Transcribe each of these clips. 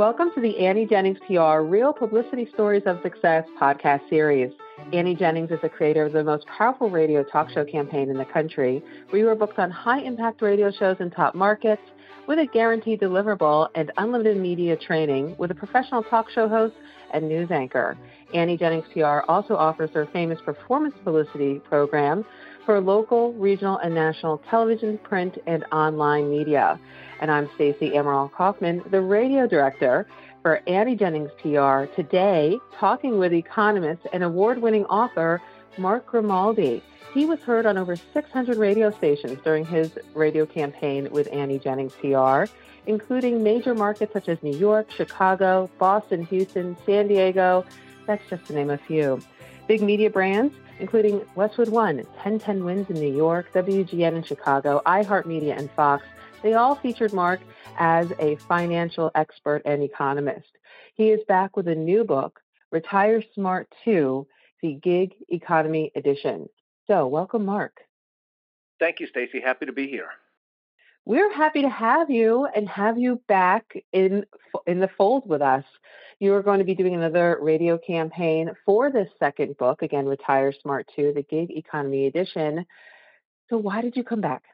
Welcome to the Annie Jennings PR Real Publicity Stories of Success podcast series. Annie Jennings is the creator of the most powerful radio talk show campaign in the country. We were booked on high impact radio shows in top markets with a guaranteed deliverable and unlimited media training with a professional talk show host and news anchor. Annie Jennings PR also offers her famous performance publicity program for local, regional, and national television, print, and online media. And I'm Stacey Amaral Kaufman, the radio director for Annie Jennings PR. Today, talking with economist and award winning author Mark Grimaldi. He was heard on over 600 radio stations during his radio campaign with Annie Jennings PR, including major markets such as New York, Chicago, Boston, Houston, San Diego. That's just to name a few. Big media brands, including Westwood One, 1010 Wins in New York, WGN in Chicago, iHeartMedia, and Fox, they all featured Mark as a financial expert and economist. He is back with a new book, Retire Smart 2, the Gig Economy Edition. So, welcome, Mark. Thank you, Stacy. Happy to be here. We're happy to have you and have you back in in the fold with us. You are going to be doing another radio campaign for this second book, again, Retire Smart 2, the Gig Economy Edition. So, why did you come back?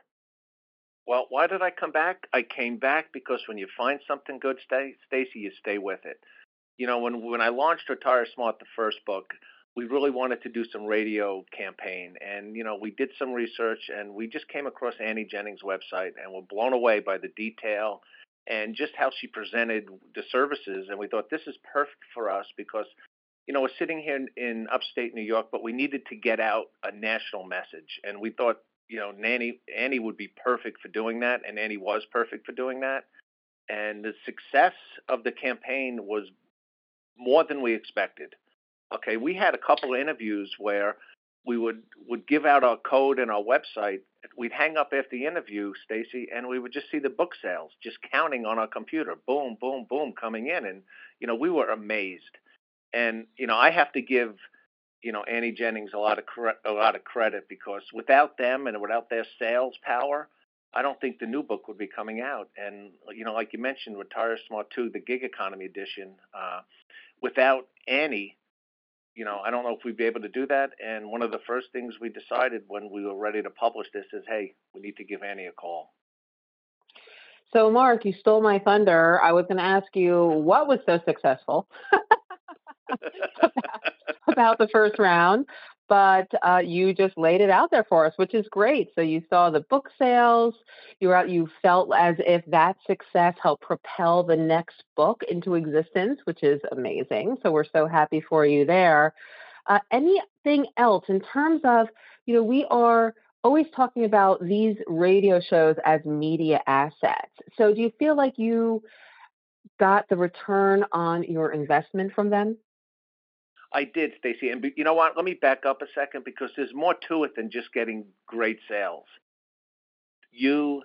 Well, why did I come back? I came back because when you find something good, Stacy, you stay with it. You know, when when I launched Retire Smart, the first book, we really wanted to do some radio campaign, and you know, we did some research, and we just came across Annie Jennings' website, and were blown away by the detail and just how she presented the services, and we thought this is perfect for us because you know, we're sitting here in, in, upstate New York, but we needed to get out a national message. And we thought you know, Nanny Annie would be perfect for doing that, and Annie was perfect for doing that. And the success of the campaign was more than we expected. Okay, we had a couple of interviews where we would would give out our code and our website. We'd hang up after the interview, Stacy, and we would just see the book sales just counting on our computer, boom, boom, boom, coming in, and you know we were amazed. And you know I have to give you know Annie Jennings a lot of cre- a lot of credit because without them and without their sales power, I don't think the new book would be coming out. And you know, like you mentioned, Retire Smart Two, the Gig Economy Edition. Uh, without Annie, you know, I don't know if we'd be able to do that. And one of the first things we decided when we were ready to publish this is, hey, we need to give Annie a call. So, Mark, you stole my thunder. I was going to ask you what was so successful about the first round, but uh, you just laid it out there for us, which is great. So you saw the book sales. You out, you felt as if that success helped propel the next book into existence, which is amazing. So we're so happy for you there. Uh, anything else in terms of, you know, we are always talking about these radio shows as media assets. So do you feel like you got the return on your investment from them? I did, Stacy. And you know what? Let me back up a second because there's more to it than just getting great sales. You,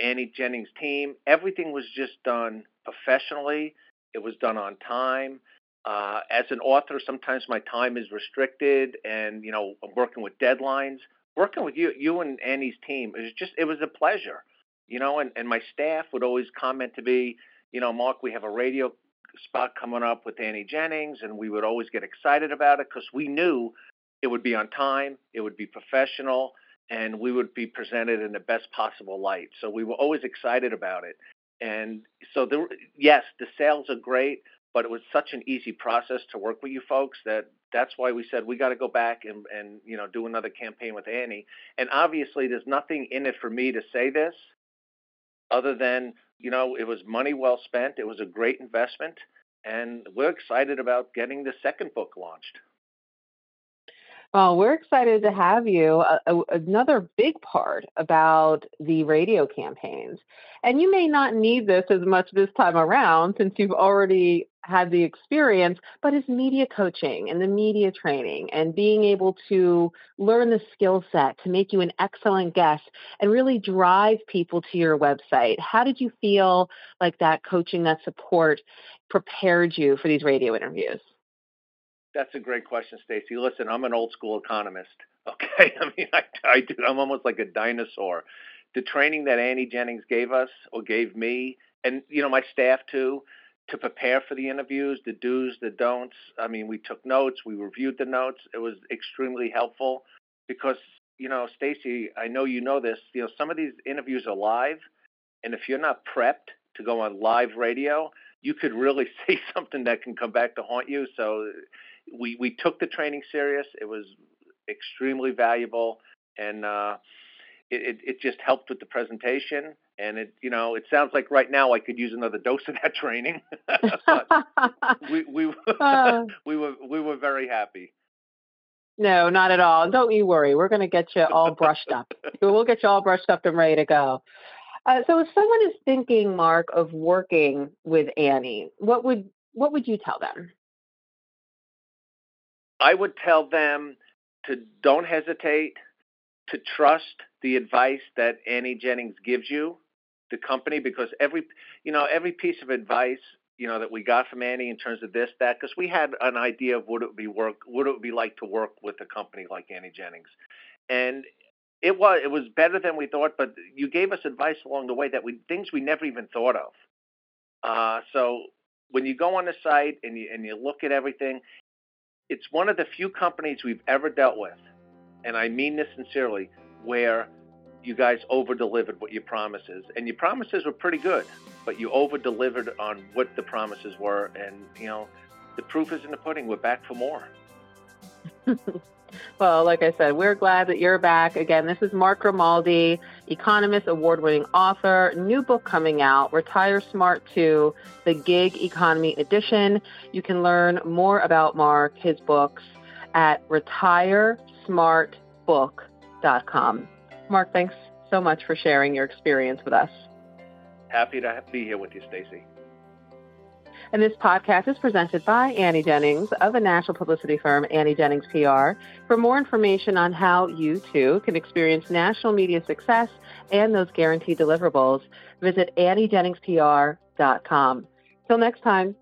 Annie Jennings' team, everything was just done professionally. It was done on time. Uh, as an author, sometimes my time is restricted, and you know, I'm working with deadlines. Working with you, you and Annie's team, it was just it was a pleasure. You know, and, and my staff would always comment to me, you know, Mark, we have a radio spot coming up with Annie Jennings, and we would always get excited about it because we knew it would be on time, it would be professional, and we would be presented in the best possible light. So we were always excited about it. And so, yes, the sales are great, but it was such an easy process to work with you folks that that's why we said we got to go back and, and you know do another campaign with Annie. And obviously, there's nothing in it for me to say this other than you know, it was money well spent. It was a great investment, and we're excited about getting the second book launched. Well, we're excited to have you. Uh, another big part about the radio campaigns. And you may not need this as much this time around since you've already had the experience, but is media coaching and the media training and being able to learn the skill set to make you an excellent guest and really drive people to your website. How did you feel like that coaching, that support prepared you for these radio interviews? That's a great question, Stacy. Listen, I'm an old school economist. Okay, I mean, I, I do. I'm almost like a dinosaur. The training that Annie Jennings gave us or gave me, and you know my staff too. to prepare for the interviews, the do's, the don'ts. I mean, we took notes, we reviewed the notes. It was extremely helpful because, you know, Stacy, I know you know this, you know, some of these interviews are live, and if you're not prepped to go on live radio, you could really say something that can come back to haunt you. So we we took the training serious. It was extremely valuable, and uh, it, it just helped with the presentation. And it you know it sounds like right now I could use another dose of that training. we we uh. we were we were very happy. No, not at all. Don't you worry. We're going to get you all brushed up. we'll get you all brushed up and ready to go. Uh, so, if someone is thinking, Mark, of working with Annie, what would what would you tell them? I would tell them to don't hesitate to trust the advice that Annie Jennings gives you, the company, because every you know every piece of advice you know that we got from Annie in terms of this that because we had an idea of what it would be work what it would be like to work with a company like Annie Jennings, and it was it was better than we thought. But you gave us advice along the way that we things we never even thought of. Uh, so when you go on the site and you and you look at everything, it's one of the few companies we've ever dealt with, and I mean this sincerely, where you guys over delivered what your promises, and your promises were pretty good, but you over delivered on what the promises were, and you know, the proof is in the pudding. We're back for more. Well, like I said, we're glad that you're back. Again, this is Mark Grimaldi, Economist award winning author, new book coming out, Retire Smart 2, the Gig Economy Edition. You can learn more about Mark, his books, at retiresmartbook.com. Mark, thanks so much for sharing your experience with us. Happy to be here with you, Stacy. And this podcast is presented by Annie Jennings of the national publicity firm Annie Jennings PR. For more information on how you too can experience national media success and those guaranteed deliverables, visit AnnieJenningsPR.com. Till next time.